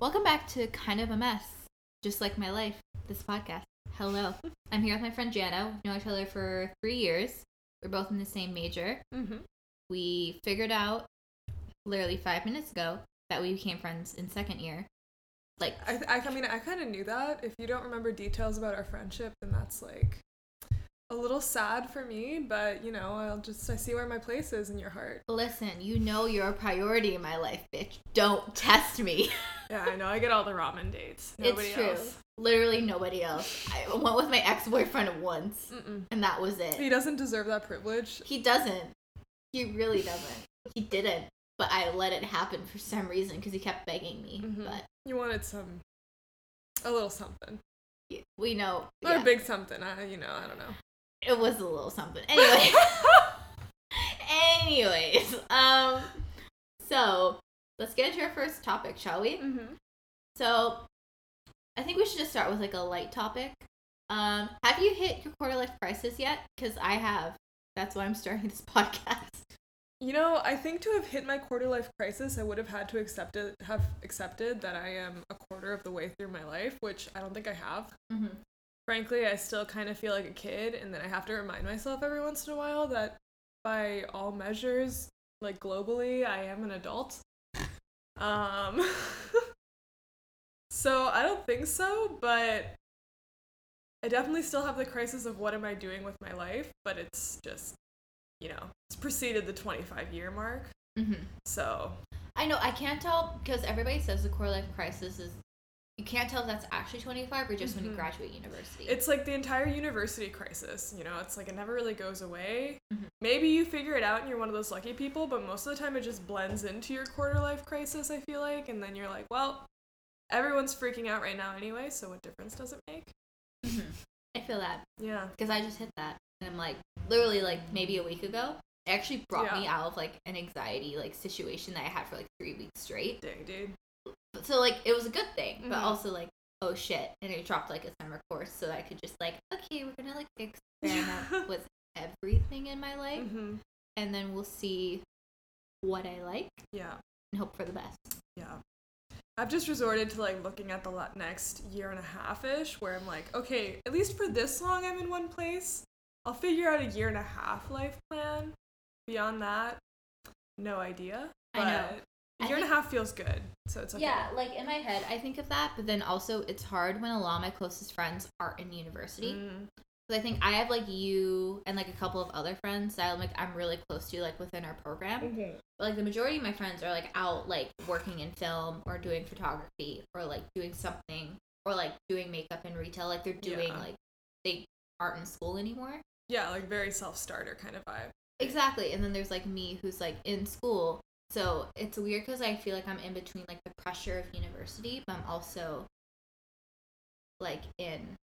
Welcome back to Kind of a Mess, just like my life, this podcast. Hello. I'm here with my friend Jano. We've known each other for three years. We're both in the same major. Mm-hmm. We figured out literally five minutes ago that we became friends in second year. Like, I, I, I mean, I kind of knew that. If you don't remember details about our friendship, then that's like a little sad for me. But you know, I'll just I see where my place is in your heart. listen, you know you're a priority in my life, bitch. Don't test me. Yeah, I know. I get all the ramen dates. Nobody it's true. else. Literally nobody else. I went with my ex boyfriend once, Mm-mm. and that was it. He doesn't deserve that privilege. He doesn't. He really doesn't. He didn't. But I let it happen for some reason because he kept begging me. Mhm. But You wanted some, a little something, we know. not yeah, a big something. I, you know, I don't know. It was a little something. Anyway. Anyways, um, so let's get into our first topic, shall we? mm-hmm. So, I think we should just start with like a light topic. Um, have you hit your quarter life crisis yet? Because I have. That's why I'm starting this podcast. You know, I think to have hit my quarter life crisis, I would have had to accept it, have accepted that I am a quarter of the way through my life, which I don't think I have. Mm-hmm. Frankly, I still kind of feel like a kid, and then I have to remind myself every once in a while that by all measures, like globally, I am an adult. Um, so I don't think so, but I definitely still have the crisis of what am I doing with my life, but it's just, you know, it's preceded the 25 year mark. Mm-hmm. So, I know I can't tell because everybody says the core life crisis is you can't tell if that's actually 25 or just when you Mhm. graduate university. it's like the entire university crisis, you know, it's like it never really goes away. Mhm. Maybe you figure it out and you're one of those lucky people, but most of the time it just blends into your quarter life crisis, I feel like, and then you're like, well, everyone's freaking out right now anyway, so what difference does it make? Mhm. I feel that Yeah. because I just hit that and I'm like literally like maybe a week ago. It actually brought Yeah. me out of like an anxiety like situation that I had for like three weeks straight. Dang, dude. So like it was a good thing, but Mhm. also like oh shit, and it dropped like a summer course so I could just like okay we're gonna like experiment with everything in my life hmm and then we'll see what I like Yeah. and hope for the best. Yeah. I've just resorted to like looking at the next year and a half ish where I'm like, okay, at least for this long I'm in one place. I'll figure out a year and a half life plan. Beyond that, no idea. I know. A year and a half feels good. So it's okay. Yeah, like in my head, I think of that, but then also it's hard when a lot of my closest friends are in university. Mm, I think I have like you and like a couple of other friends that I'm like I'm really close to like within our program. But like the majority of my friends are like out like working in film or doing photography or like doing something or like doing makeup in retail. Like they're doing Yeah. like they aren't in school anymore. Yeah, like very self starter kind of vibe. Exactly. And then there's like me who's like in school. So it's weird because I feel like I'm in between like the pressure of university, but I'm also like in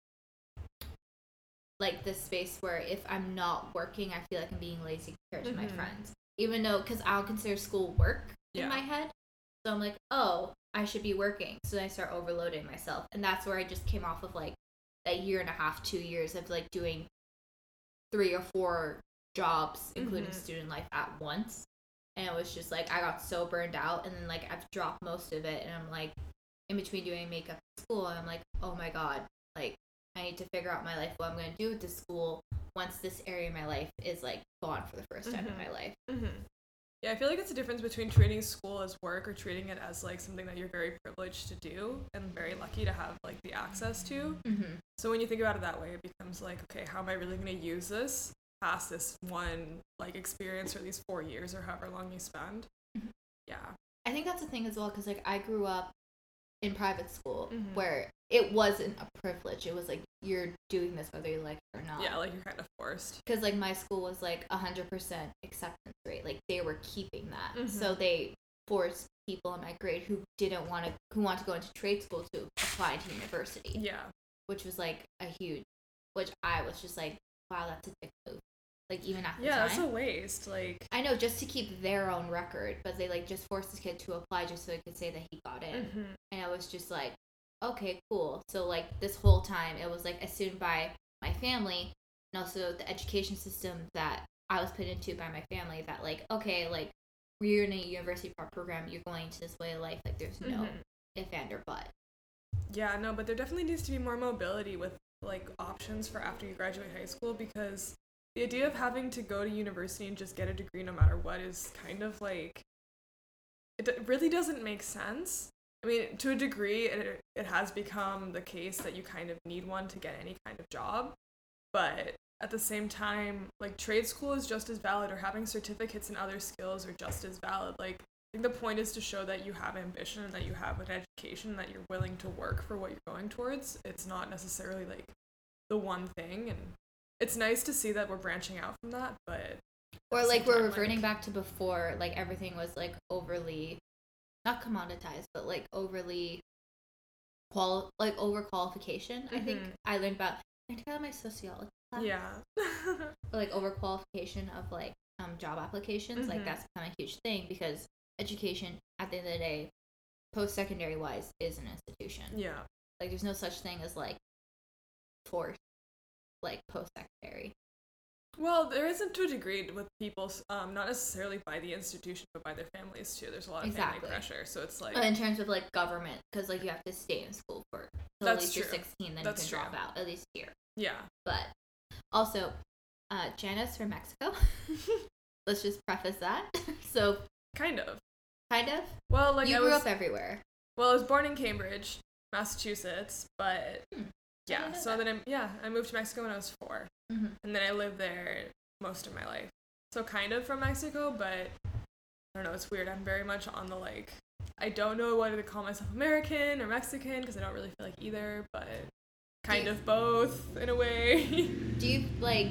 like this space where if I'm not working, I feel like I'm being lazy compared to my Mhm. friends. Even though, because I'll consider school work Yeah. in my head. So I'm like, oh, I should be working. So then I start overloading myself. And that's where I just came off of like that year and a half, two years of like doing three or four jobs, including Mhm. student life at once. And it was just like I got so burned out, and then like I've dropped most of it, and I'm like in between doing makeup at school, and I'm like, oh my god, like I need to figure out my life, what I'm gonna do with this school once this area of my life is like gone for the 1st time in Mhm. my life. hmm Yeah, I feel like it's a difference between treating school as work or treating it as like something that you're very privileged to do and very lucky to have like the access to. Mm-hmm. So when you think about it that way, it becomes like, okay, how am I really going to use this past this one like experience or these four years or however long you spend? Mhm. Yeah. I think that's the thing as well, because like I grew up in private school Mhm. where it wasn't a privilege. It was like you're doing this whether you like it or not. Yeah, like you're kind of forced. because like my school was like a hundred percent acceptance rate. Like they were keeping that, Mhm. so they forced people in my grade who didn't want to who want to go into trade school to apply to university, Yeah. which was like a huge. Which I was just like, wow, that's a big move. Like even at the Yeah, time, that's a waste. Like, I know just to keep their own record, but they like just forced this kid to apply just so they could say that he got in. mhm. And I was just like, okay, cool. So like this whole time it was like assumed by my family and also the education system that I was put into by my family that like, okay, like you're in a university prep program, you're going to this way of life, like there's no Mhm. if and or but. Yeah, no, but there definitely needs to be more mobility with like options for after you graduate high school because the idea of having to go to university and just get a degree no matter what is kind of like it really doesn't make sense. I mean, to a degree, it, it has become the case that you kind of need one to get any kind of job. But at the same time, like trade school is just as valid, or having certificates in other skills are just as valid. Like, I think the point is to show that you have ambition and that you have an education, that you're willing to work for what you're going towards. It's not necessarily like the one thing. And it's nice to see that we're branching out from that, but or like we're time, reverting like- back to before like everything was like overly not commoditized but like overly qual like over qualification i think Mhm. i learned about i learned about my sociology class, yeah. but, like over qualification of like um job applications like Mhm. that's become a huge thing because education at the end of the day post-secondary wise is an institution yeah. like there's no such thing as like forced like post-secondary Well, there isn't to a degree with people, um, not necessarily by the institution, but by their families too. There's a lot of Exactly. family pressure, so it's like, But in terms of like government, because like you have to stay in school for till at least you're 16, then That's you can true. drop out at least here. yeah, But also, uh, Janice from Mexico. Let's just preface that. so kind of. kind of. Well, like you I grew was, up everywhere. well, I was born in Cambridge, Massachusetts, but Hmm. Yeah. So that. then I, yeah, I moved to Mexico when I was 4 Mhm. and then I lived there most of my life. So kind of from Mexico, but I don't know. It's weird. I'm very much on the like. I don't know whether to call myself American or Mexican because I don't really feel like either, but kind you- of both in a way. Do you like?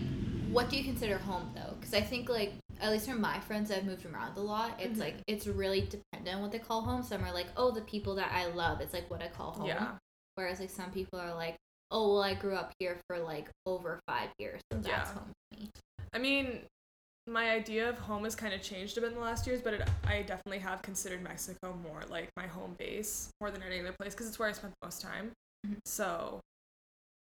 What do you consider home though? Because I think like at least from my friends I've moved around a lot. It's Mhm. like it's really dependent on what they call home. Some are like, oh, the people that I love. It's like what I call home. yeah. Whereas like some people are like, oh well, I grew up here for like over five years, so that's Yeah. home to me. I mean, my idea of home has kind of changed a bit in the last years, but it, I definitely have considered Mexico more like my home base more than any other place because it's where I spent the most time. Mhm. So,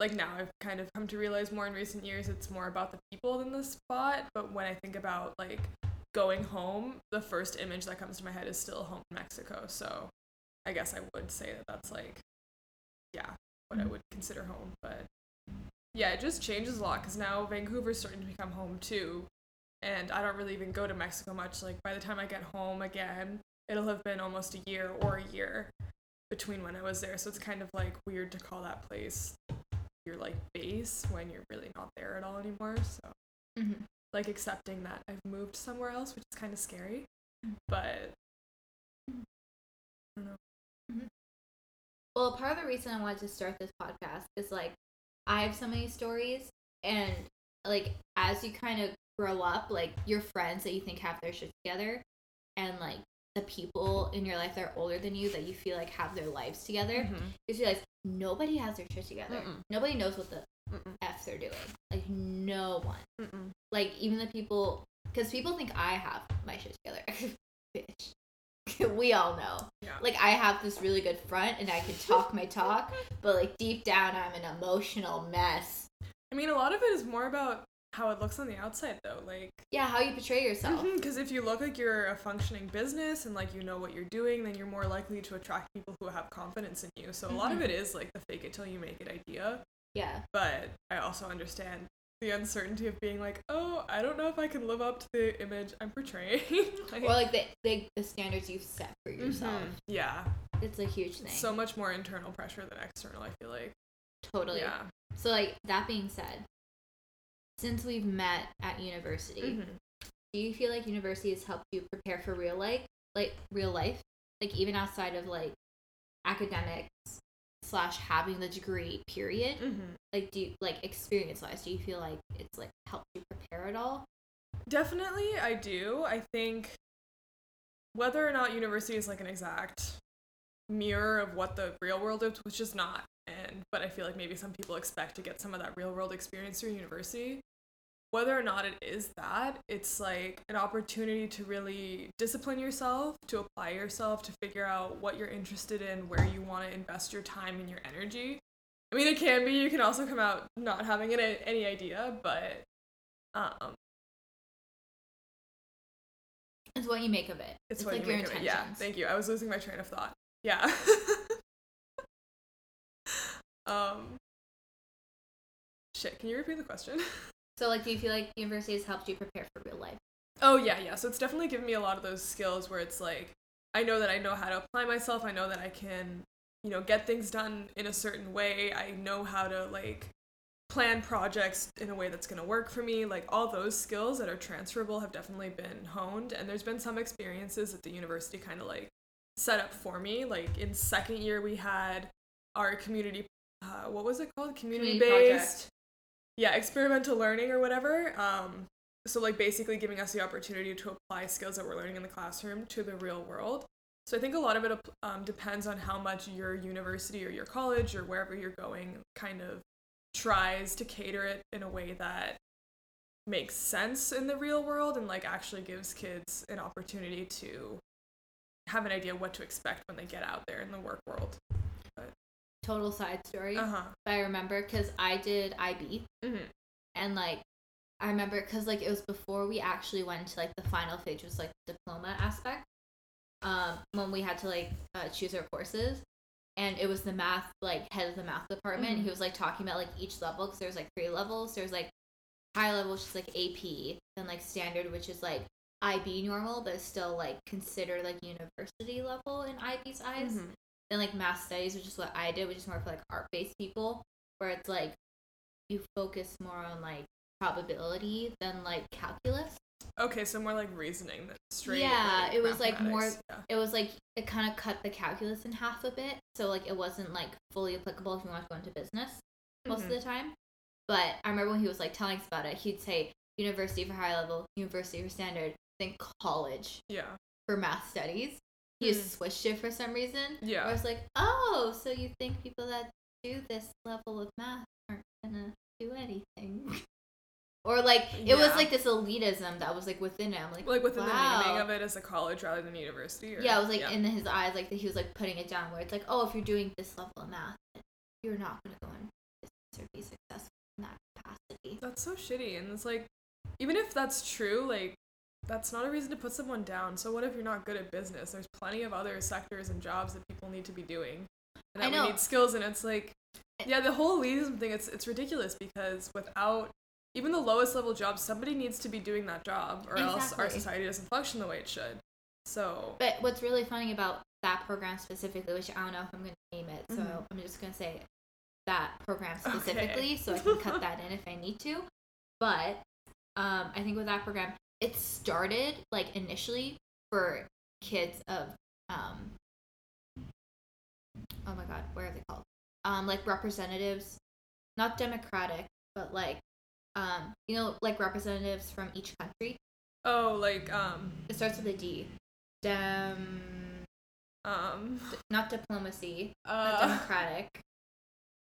like now, I've kind of come to realize more in recent years it's more about the people than the spot. But when I think about like going home, the first image that comes to my head is still home in Mexico. So, I guess I would say that that's like, yeah, what I Mhm. would consider home. But yeah, it just changes a lot because now Vancouver's starting to become home too. And I don't really even go to Mexico much. Like by the time I get home again, it'll have been almost a year or a year between when I was there. So it's kind of like weird to call that place your like base when you're really not there at all anymore. So Mm-hmm. like accepting that I've moved somewhere else, which is kind of scary. Mhm. But I don't know. Well, part of the reason I wanted to start this podcast is like I have so many stories, and like as you kind of grow up, like your friends that you think have their shit together, and like the people in your life that are older than you that you feel like have their lives together, Mhm. you realize nobody has their shit together. Mm-mm. Nobody knows what the Mm-mm. f they're doing. Like no one. Mm-mm. Like even the people, because people think I have my shit together. Bitch, we all know. Yeah. Like I have this really good front and I can talk my talk, but like deep down I'm an emotional mess. I mean, a lot of it is more about how it looks on the outside, though. Like, Yeah, how you portray yourself. Because if you look like you're a functioning business and like you know what you're doing, then you're more likely to attract people who have confidence in you. So a lot of Mhm. it is like the fake it till you make it idea. Yeah. But I also understand the uncertainty of being like, oh, I don't know if I can live up to the image I'm portraying. like, Or like the, the the standards you've set for yourself. mhm. Yeah. It's a huge thing. So much more internal pressure than external, I feel like. totally. Yeah. So like that being said, since we've met at university, Mhm. do you feel like university has helped you prepare for real life like real life like even outside of like academics slash having the degree period Mhm. like do you like experience wise do you feel like it's like helped you prepare at all Definitely, I do. I think whether or not university is like an exact mirror of what the real world is, which is not, and but I feel like maybe some people expect to get some of that real world experience through university whether or not it is that, it's like an opportunity to really discipline yourself, to apply yourself, to figure out what you're interested in, where you want to invest your time and your energy. I mean, it can be, you can also come out not having any, any idea, but um, it's what you make of it. It's, it's like you your intentions. It. Yeah, thank you. I was losing my train of thought. Yeah. um, shit, can you repeat the question? So like, do you feel like university has helped you prepare for real life? Oh yeah, yeah. So it's definitely given me a lot of those skills where it's like I know that I know how to apply myself. I know that I can, you know, get things done in a certain way. I know how to like plan projects in a way that's going to work for me. Like all those skills that are transferable have definitely been honed and there's been some experiences that the university kind of like set up for me. Like in second year we had our community uh, what was it called? Community based yeah, experimental learning or whatever. Um, so like basically giving us the opportunity to apply skills that we're learning in the classroom to the real world. So I think a lot of it um, depends on how much your university or your college or wherever you're going kind of tries to cater it in a way that makes sense in the real world and like actually gives kids an opportunity to have an idea what to expect when they get out there in the work world. Total side story. uh-huh. But I remember because I did IB hmm and like I remember because like it was before we actually went to like the final stage was like the diploma aspect. Um, when we had to like uh, choose our courses, and it was the math like head of the math department. Mhm. He was like talking about like each level because there's like three levels. There's like high level, which is like AP, then like standard, which is like IB normal, but still like considered like university level in IB's eyes. Mhm. Then like math studies, which is what I did, which is more for like art based people, where it's like you focus more on like probability than like calculus. Okay, so more like reasoning than straight. Yeah, it was, like, more- Yeah. It was like it kind of cut the calculus in half a bit, so like it wasn't like fully applicable if you want to go into business most Mhm. of the time. But I remember when he was like telling us about it, he'd say university for high level, university for standard, then college Yeah. for math studies. He just Mhm. switched it for some reason. Yeah. I was like, oh, so you think people that do this level of math aren't gonna do anything? or like it was like this elitism that was like within him, like like within wow. the naming of it as a college rather than a university. Or, Yeah, it was like in his eyes, like he was like putting it down, where it's like, oh, if you're doing this level of math, you're not gonna go business or be successful in that capacity. That's so shitty, and it's like, even if that's true, like, that's not a reason to put someone down. So what if you're not good at business? There's plenty of other sectors and jobs that people need to be doing, and I that know. we need skills. And it's like, yeah, the whole elitism thing. It's it's ridiculous because without even the lowest level jobs, somebody needs to be doing that job, or else our society doesn't function the way it should. So But what's really funny about that program specifically, which I don't know if I'm going to name it, so Mhm. I'm just going to say that program Okay. specifically, so I can cut that in if I need to. But um, I think with that program, it started like initially for kids of um, oh my god, where are they called? Um, like representatives, not democratic, but like um, you know, like representatives from each country. oh, like um It starts with a D. Dem um not diplomacy, not uh democratic.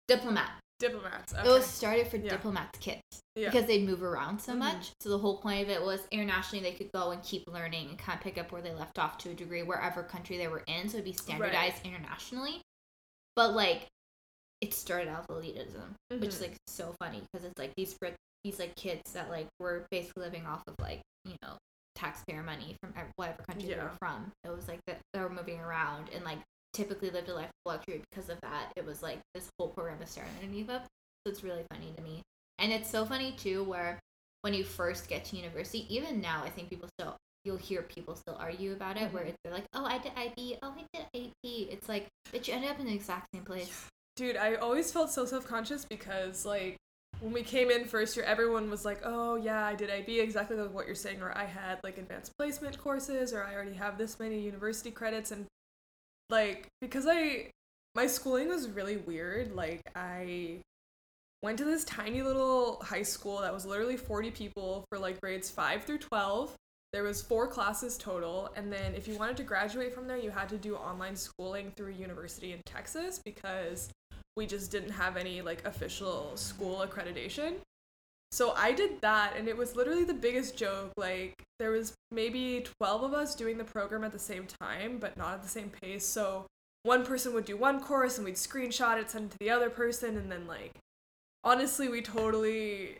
Diplomat. Diplomats. It was started for Yeah. diplomats kids yeah. because they'd move around so Mhm. much. So the whole point of it was internationally they could go and keep learning and kind of pick up where they left off to a degree wherever country they were in. So it'd be standardized internationally. But like, it started out with elitism, which is Mhm. like so funny because it's like these these like kids that like were basically living off of like you know taxpayer money from whatever country they were from. It was like that they were moving around and like typically lived a life of luxury because of that. It was like this whole program was started underneath of. So it's really funny to me, and it's so funny too where when you first get to university, even now, I think people still you'll hear people still argue about it where Mhm. it's they're like, oh, I did IB, oh, I did AP. It's like, but you ended up in the exact same place. Dude, I always felt so self conscious because like when we came in first year, everyone was like, "Oh yeah, I did IB exactly like what you're saying," or I had like advanced placement courses, or I already have this many university credits, and like because I my schooling was really weird. Like I went to this tiny little high school that was literally 40 people for like grades 5 through 12 there was four classes total and then if you wanted to graduate from there you had to do online schooling through a university in texas because we just didn't have any like official school accreditation so i did that and it was literally the biggest joke like there was maybe 12 of us doing the program at the same time but not at the same pace so one person would do one course and we'd screenshot it send it to the other person and then like honestly we totally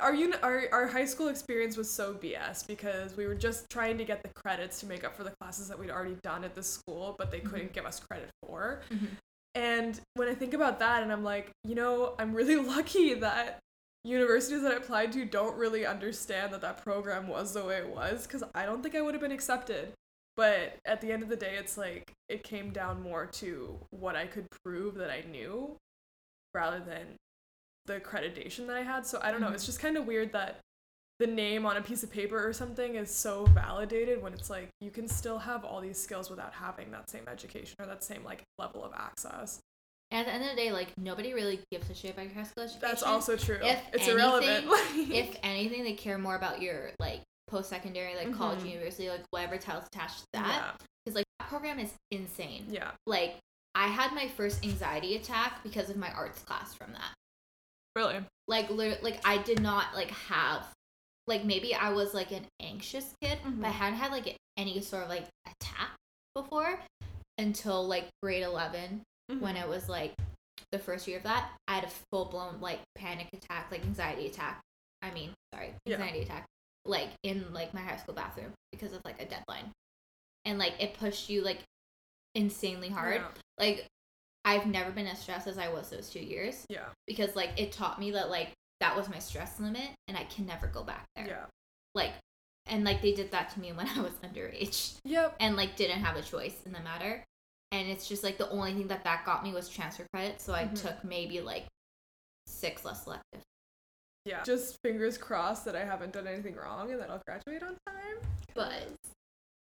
our uni- our our high school experience was so BS because we were just trying to get the credits to make up for the classes that we'd already done at the school, but they couldn't give us credit for. Mhm. And when I think about that, and I'm like, you know, I'm really lucky that universities that I applied to don't really understand that that program was the way it was because I don't think I would have been accepted. But at the end of the day, it's like it came down more to what I could prove that I knew rather than the accreditation that I had. So I don't know. Mm-hmm. It's just kind of weird that the name on a piece of paper or something is so validated when it's like you can still have all these skills without having that same education or that same like level of access. And at the end of the day, like nobody really gives a shit about your high school education. That's also true. If it's anything- irrelevant. if anything, they care more about your like post secondary, like college, Mhm. university, like whatever title's attached to that. Because like that program is insane. yeah. yeah. Like I had my first anxiety attack because of my arts class from that. Really. Like like I did not like have like maybe I was like an anxious kid, but I hadn't had like any sort of like attack before until like grade 11 Mm-hmm. when it was like the first year of that, I had a full blown like panic attack, like anxiety attack. I mean, sorry, Yeah. anxiety attack, like in like my high school bathroom because of like a deadline, and like it pushed you like insanely hard. Yeah. Like I've never been as stressed as I was those two years Yeah. because like it taught me that like that was my stress limit and I can never go back there. Yeah. Like, and like they did that to me when I was underage Yep. and like didn't have a choice in the matter. And it's just like the only thing that that got me was transfer credit. So I Mhm. took maybe like six less elective. Yeah. Just fingers crossed that I haven't done anything wrong and that I'll graduate on time. But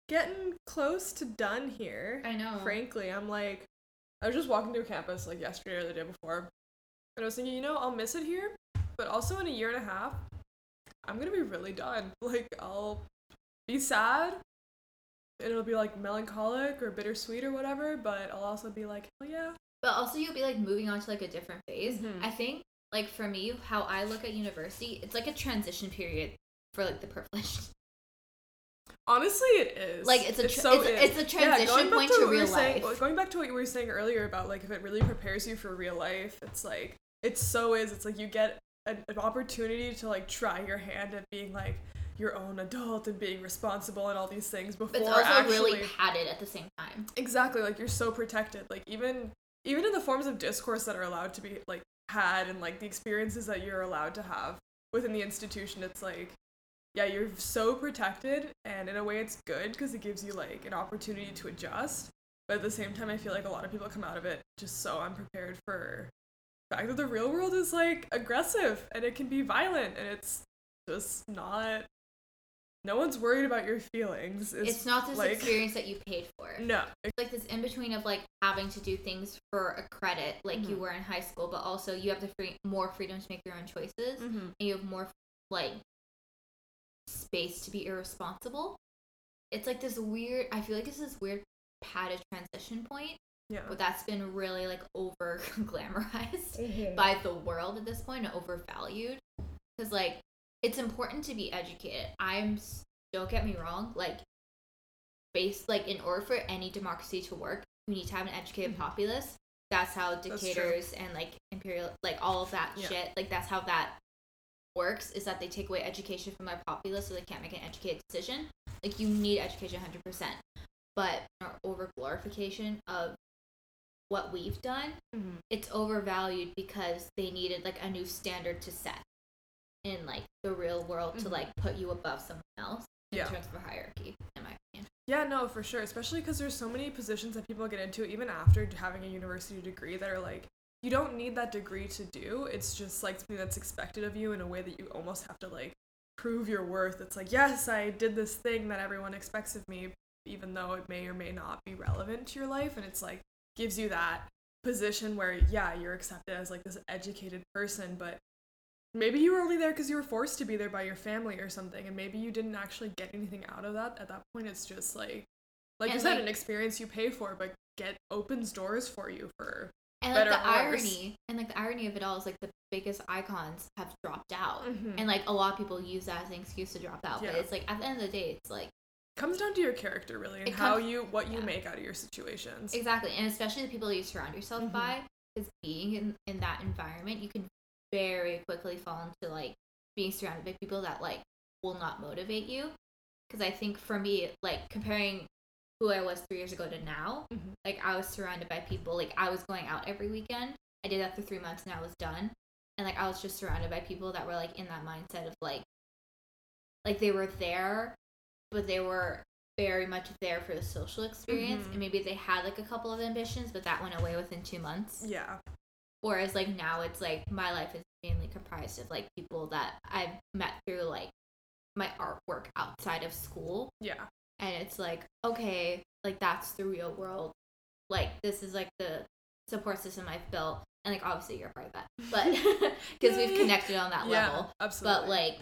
Getting close to done here. I know. Frankly, I'm like, I was just walking through campus like yesterday or the day before, and I was thinking, you know, I'll miss it here, but also in a year and a half, I'm gonna be really done. Like, I'll be sad. It'll be like melancholic or bittersweet or whatever, but I'll also be like, oh yeah, But also you'll be like moving on to like a different phase. Mhm. I think like for me, how I look at university, it's like a transition period for like the privileged. Honestly, it is. Like, it's a tra- so it's a- is. it's a transition back point to to what we were real saying- life. Going back to what you were saying earlier about like if it really prepares you for real life, it's like it so is. It's like you get an, an opportunity to like try your hand at being like your own adult and being responsible and all these things before But it's also actually really padded at the same time. exactly like you're so protected. Like even even in the forms of discourse that are allowed to be like had and like the experiences that you're allowed to have within the institution, it's like yeah, you're so protected, and in a way, it's good because it gives you like an opportunity to adjust. But at the same time, I feel like a lot of people come out of it just so unprepared for the fact that the real world is like aggressive and it can be violent, and it's just not. No one's worried about your feelings. It's not this like, experience that you paid for. No, It's like this in between of like having to do things for a credit, like you Mhm. were in high school, but also you have the free more freedom to make your own choices, mm-hmm. and you have more like space to be irresponsible. It's like this weird. I feel like it's this weird padded transition point, yeah. but that's been really like over glamorized Mhm. by the world at this point and overvalued. Because like it's important to be educated. I'm don't get me wrong, like based like in order for any democracy to work, we need to have an educated Mhm. populace. That's how dictators and like imperial like all of that Yeah. shit, like that's how that works is that they take away education from their populace so they can't make an educated decision. Like you need education 100%. But our over glorification of what we've done Mhm. it's overvalued because they needed like a new standard to set in like the real world to Mhm. like put you above someone else in Yeah. terms of a hierarchy in my opinion Yeah, no, for sure. Especially because there's so many positions that people get into even after having a university degree that are like, you don't need that degree to do. It's just like something that's expected of you in a way that you almost have to like prove your worth. It's like, yes, I did this thing that everyone expects of me, even though it may or may not be relevant to your life. And it's like, gives you that position where, yeah, you're accepted as like this educated person, but maybe you were only there because you were forced to be there by your family or something and maybe you didn't actually get anything out of that at that point it's just like like you said like- an experience you pay for but get opens doors for you for and like Better the irony and like the irony of it all is like the biggest icons have dropped out Mhm. and like a lot of people use that as an excuse to drop out Yeah. but it's like at the end of the day it's like comes down to your character really and It how you what you yeah. make out of your situations exactly and especially the people you surround yourself Mhm. by because being in, in that environment you can very quickly fall into like being surrounded by people that like will not motivate you because i think for me like comparing who i was three years ago to now Mhm. like i was surrounded by people like i was going out every weekend i did that for three months and i was done and like I was just surrounded by people that were like in that mindset of like like they were there, but they were very much there for the social experience, Mhm. and maybe they had like a couple of ambitions, but that went away within two months. Yeah. Whereas like now it's like my life is mainly comprised of like people that I've met through like my artwork outside of school Yeah. and it's like okay like that's the real world like this is like the support system i've built and like obviously you're a part of that but because we've connected on that Yeah, level absolutely. but like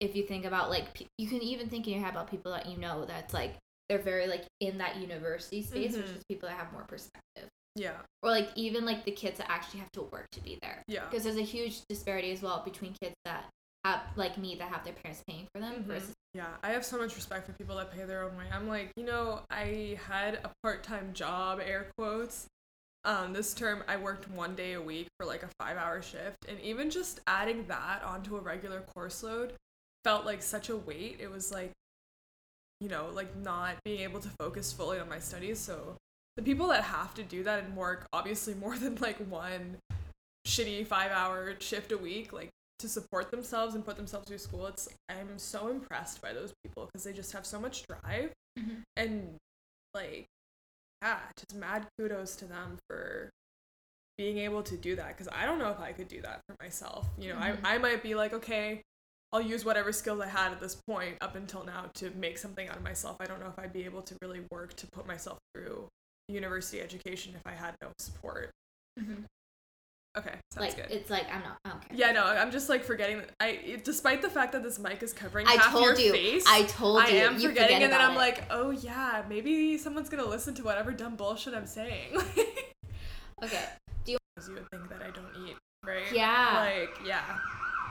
if you think about like pe- you can even think in your head about people that you know that's like they're very like in that university space which Mhm. is people that have more perspective Yeah. or like even like the kids that actually have to work to be there Yeah. because there's a huge disparity as well between kids that have like me that have their parents paying for them Mhm. versus Yeah, I have so much respect for people that pay their own way. I'm like, you know, I had a part-time job, air quotes. Um, this term I worked one day a week for like a five-hour shift, and even just adding that onto a regular course load felt like such a weight. It was like, you know, like not being able to focus fully on my studies. So the people that have to do that and work obviously more than like one shitty five-hour shift a week, like to support themselves and put themselves through school it's i'm so impressed by those people because they just have so much drive Mhm. and like yeah just mad kudos to them for being able to do that because i don't know if i could do that for myself you know Mhm. I, I might be like okay i'll use whatever skills i had at this point up until now to make something out of myself i don't know if i'd be able to really work to put myself through university education if i had no support mm-hmm. okay sounds like good it's like i'm not i don't care yeah, no, I'm just like forgetting. that- I despite the fact that this mic is covering I half your you. face, I told you, I you. am you forgetting, forget and then I'm it. like, oh yeah, maybe someone's gonna listen to whatever dumb bullshit I'm saying. okay, Do you would think that I don't eat, right? Yeah. Like, yeah.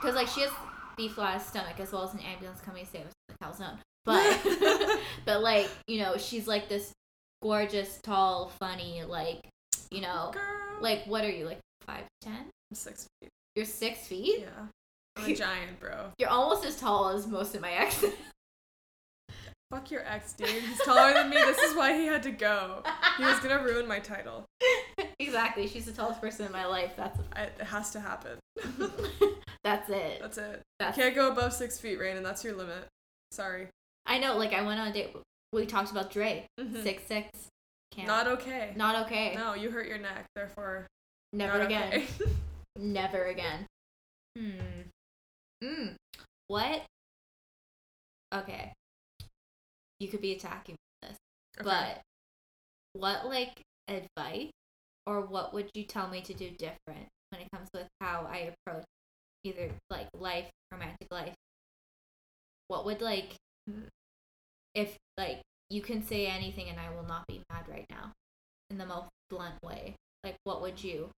because like she has beef flat stomach as well as an ambulance coming to save us from the calzone. But but like you know she's like this gorgeous, tall, funny, like you know, Girl. like what are you like five ten? I'm six feet. You're six feet. Yeah. I'm a giant, bro. You're almost as tall as most of my exes. Fuck your ex, dude. He's taller than me. This is why he had to go. He was gonna ruin my title. exactly. She's the tallest person in my life. That's I, it has to happen. that's it. That's it. That's- You can't go above six feet, Rain, and that's your limit. Sorry. I know. Like I went on a date. We talked about Dre. Mhm. Six six. Can't. Not okay. Not okay. No, you hurt your neck, therefore. Never again. okay. Never again. Hmm. Hmm. What? Okay. You could be attacking this, Okay. but what like advice or what would you tell me to do different when it comes with how I approach either like life, romantic life? What would like Hmm. If like you can say anything and I will not be mad right now in the most blunt way. Like what would you?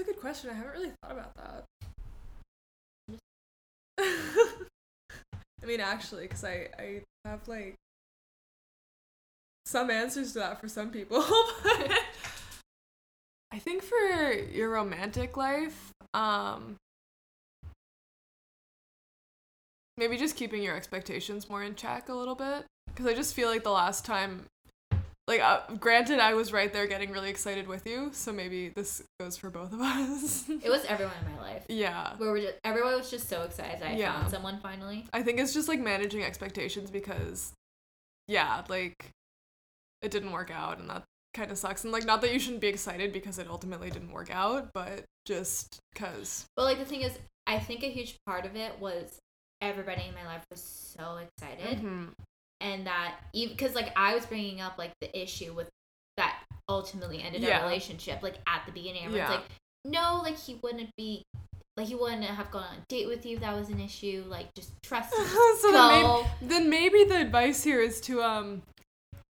It's a good question. I haven't really thought about that. I mean, actually, because I, I have like some answers to that for some people. but I think for your romantic life, um, maybe just keeping your expectations more in check a little bit. Because I just feel like the last time like uh, granted i was right there getting really excited with you so maybe this goes for both of us It was everyone in my life. yeah Where we're just, everyone was just so excited that I Yeah. found someone finally. i think it's just like managing expectations because yeah like it didn't work out and that kind of sucks and like not that you shouldn't be excited because it ultimately didn't work out but just because But like the thing is, I think a huge part of it was everybody in my life was so excited, Mm-hmm. and that even because like I was bringing up like the issue with that ultimately ended Yeah. our relationship like at the beginning. Everyone's Yeah. like, no, like he wouldn't be. Like he wouldn't have gone on a date with you if that was an issue. Like just trust him. Just so then maybe, then maybe the advice here is to um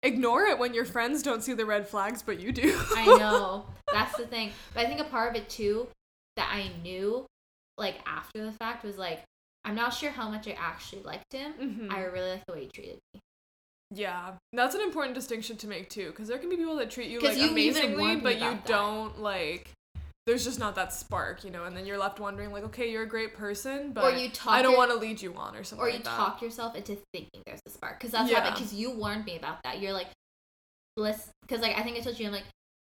ignore it when your friends don't see the red flags but you do I know. That's the thing. But I think a part of it too that I knew like after the fact was like I'm not sure how much I actually liked him. Mhm. I really like the way he treated me. Yeah, that's an important distinction to make too, because there can be people that treat you like you amazingly, but you that. don't like. There's just not that spark, you know, and then you're left wondering like, okay, you're a great person, but or you talk I don't your- want to lead you on or something. or you like talk yourself into thinking there's a spark because that's Yeah. happened because you warned me about that. You're like, bliss because like I think I told you I'm like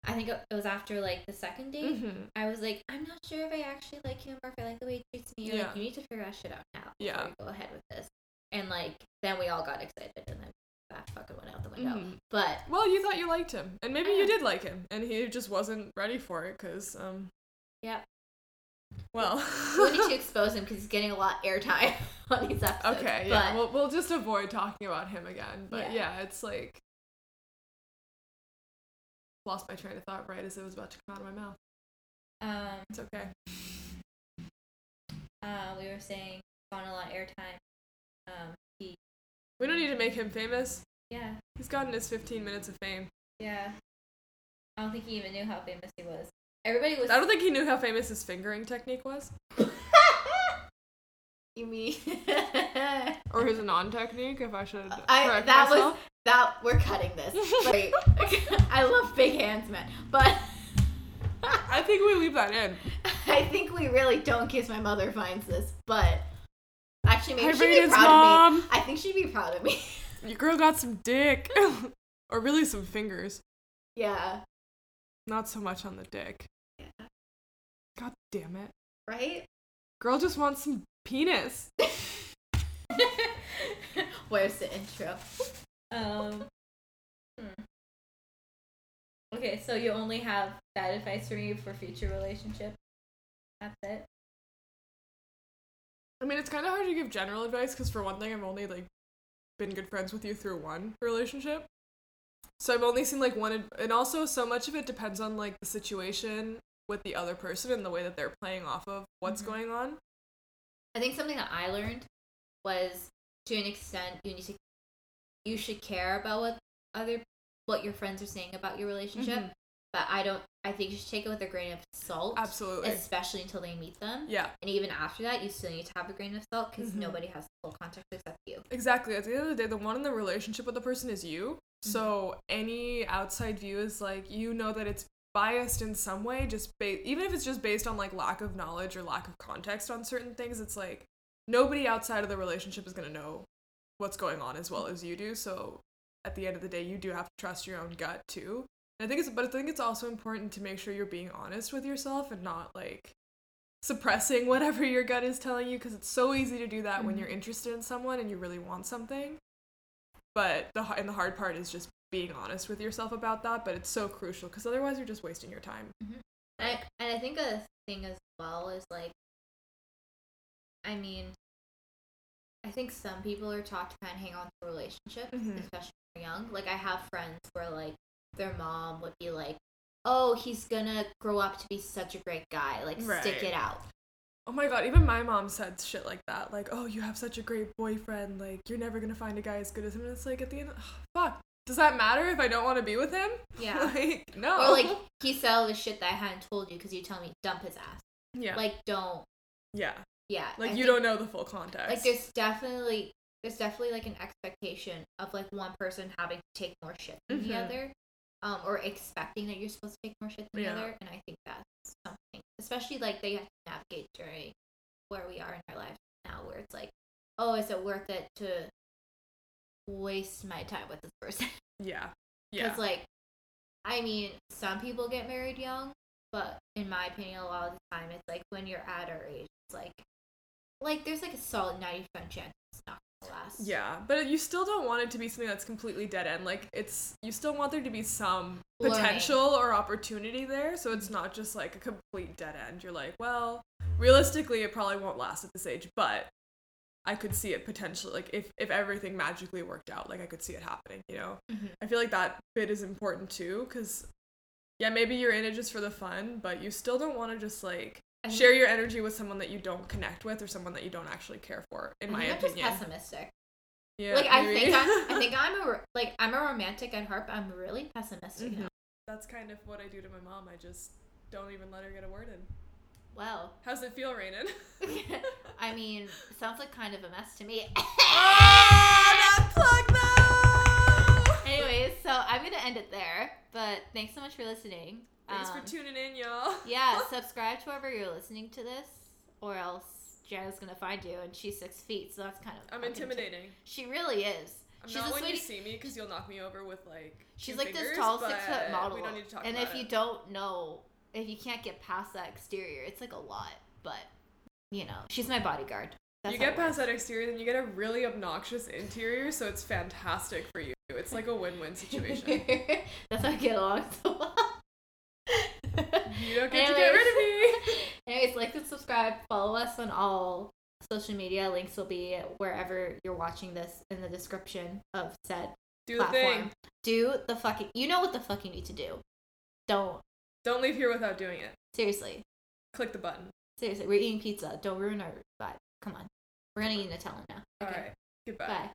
I think it was after like the second date. Mhm. I was like, I'm not sure if I actually like him or if I like the way he treats me. You're Yeah. Like, you need to figure that shit out now. Yeah. Before you go ahead with this. And like, then we all got excited, and then that fucking went out the window. Mhm. But Well, you thought you liked him, and maybe you did like him, and he just wasn't ready for it, cause um. yeah, Well. we need to expose him because he's getting a lot airtime on these episodes. okay, yeah, But we'll we'll just avoid talking about him again. But Yeah. yeah, it's like lost my train of thought right as it was about to come out of my mouth. um, It's okay. uh, we were saying on a lot airtime. Um, he, We don't need to make him famous. yeah, He's gotten his 15 minutes of fame. yeah. I don't think he even knew how famous he was. Everybody was. I don't think he knew how famous his fingering technique was, you mean? or his non technique. If I should I correct that myself. was that we're cutting this. Wait, I love big hands, man, but I think we leave that in. I think we really don't in case my mother finds this. But actually, maybe Hi, she'd be proud mom. of me. I think she'd be proud of me. Your girl got some dick, or really some fingers. yeah, Not so much on the dick. Yeah. God damn it. right. Girl just wants some penis. Where's the intro? Um. hmm. Okay, so you only have that advice for me for future relationships. That's it. I mean, it's kind of hard to give general advice because, for one thing, I've only like been good friends with you through one relationship. So I've only seen like one, ad- and also so much of it depends on like the situation with the other person and the way that they're playing off of what's Mhm. going on. I think something that I learned was to an extent you need to you should care about what other what your friends are saying about your relationship. Mhm. But I don't I think you should take it with a grain of salt. Absolutely. Especially until they meet them. yeah, And even after that you still need to have a grain of salt because Mhm. nobody has full context except you. exactly. At the end of the day, the one in the relationship with the person is you. So any outside view is like you know that it's biased in some way, just ba- even if it's just based on like lack of knowledge or lack of context on certain things. It's like nobody outside of the relationship is gonna know what's going on as well as you do. So at the end of the day, you do have to trust your own gut too. And I think it's, but I think it's also important to make sure you're being honest with yourself and not like suppressing whatever your gut is telling you because it's so easy to do that when Mhm. you're interested in someone and you really want something but the and the hard part is just being honest with yourself about that but it's so crucial because otherwise you're just wasting your time And I, and I think a thing as well is like, I mean, I think some people are taught to kind of hang on to relationships, Mhm. especially when they're young. Like I have friends where like their mom would be like, "Oh, he's gonna grow up to be such a great guy. Like stick it out." oh my god even my mom said shit like that like oh you have such a great boyfriend like you're never gonna find a guy as good as him and it's like at the end fuck does that matter if i don't want to be with him Yeah. like no Or like he said all the shit that I hadn't told you because you tell me dump his ass. yeah Like don't. yeah Yeah. like I you think- don't know the full context Like there's definitely there's definitely like an expectation of like one person having to take more shit than the Mhm. other, um, or expecting that you're supposed to take more shit than Yeah. the other, and I think that's something, especially like they have to navigate during where we are in our lives now, where it's like, oh, is it worth it to waste my time with this person? yeah Because yeah like, I mean, some people get married young, but in my opinion, a lot of the time, it's like when you're at our age, it's like, like there's like a solid ninety percent chance it's not gonna last. Yeah, but you still don't want it to be something that's completely dead end. Like it's you still want there to be some Learning. potential or opportunity there, so it's not just like a complete dead end. You're like, well, realistically, it probably won't last at this age, but I could see it potentially. Like if if everything magically worked out, like I could see it happening. You know, Mhm. I feel like that bit is important too, because yeah, maybe you're in it just for the fun, but you still don't want to just like I share your energy with someone that you don't connect with or someone that you don't actually care for. In my think I'm just pessimistic. yeah, like I think I, I think I'm a like I'm a romantic at heart, but I'm really pessimistic. Mhm. now. That's kind of what I do to my mom. I just don't even let her get a word in. Well, How's it feel, Rainin? I mean, sounds like kind of a mess to me. oh, that plug though! Anyways, so I'm gonna end it there. But thanks so much for listening. Thanks Um, for tuning in, y'all. yeah, subscribe to wherever you're listening to this, or else Jenna's gonna find you, and she's six feet, so that's kind of I'm intimidating. she really is. I'm She's not when you see me because you'll knock me over with like. She's like fingers, this tall six foot model. We don't need to talk and if it. you don't know, if you can't get past that exterior, it's like a lot. But you know, she's my bodyguard. That's you get past that exterior, then you get a really obnoxious interior, so it's fantastic for you. It's like a win-win situation. That's how I get along so well. you don't get to get rid of me. Anyways, like and subscribe. Follow us on all social media. Links will be wherever you're watching this in the description of said Do the platform. thing. Do the fucking. You know what the fuck you need to do. Don't Don't leave here without doing it. seriously, Click the button. seriously. We're eating pizza. Don't ruin our vibe. Come on. We're gonna eat Nutella now. All Okay. right. Goodbye. Bye.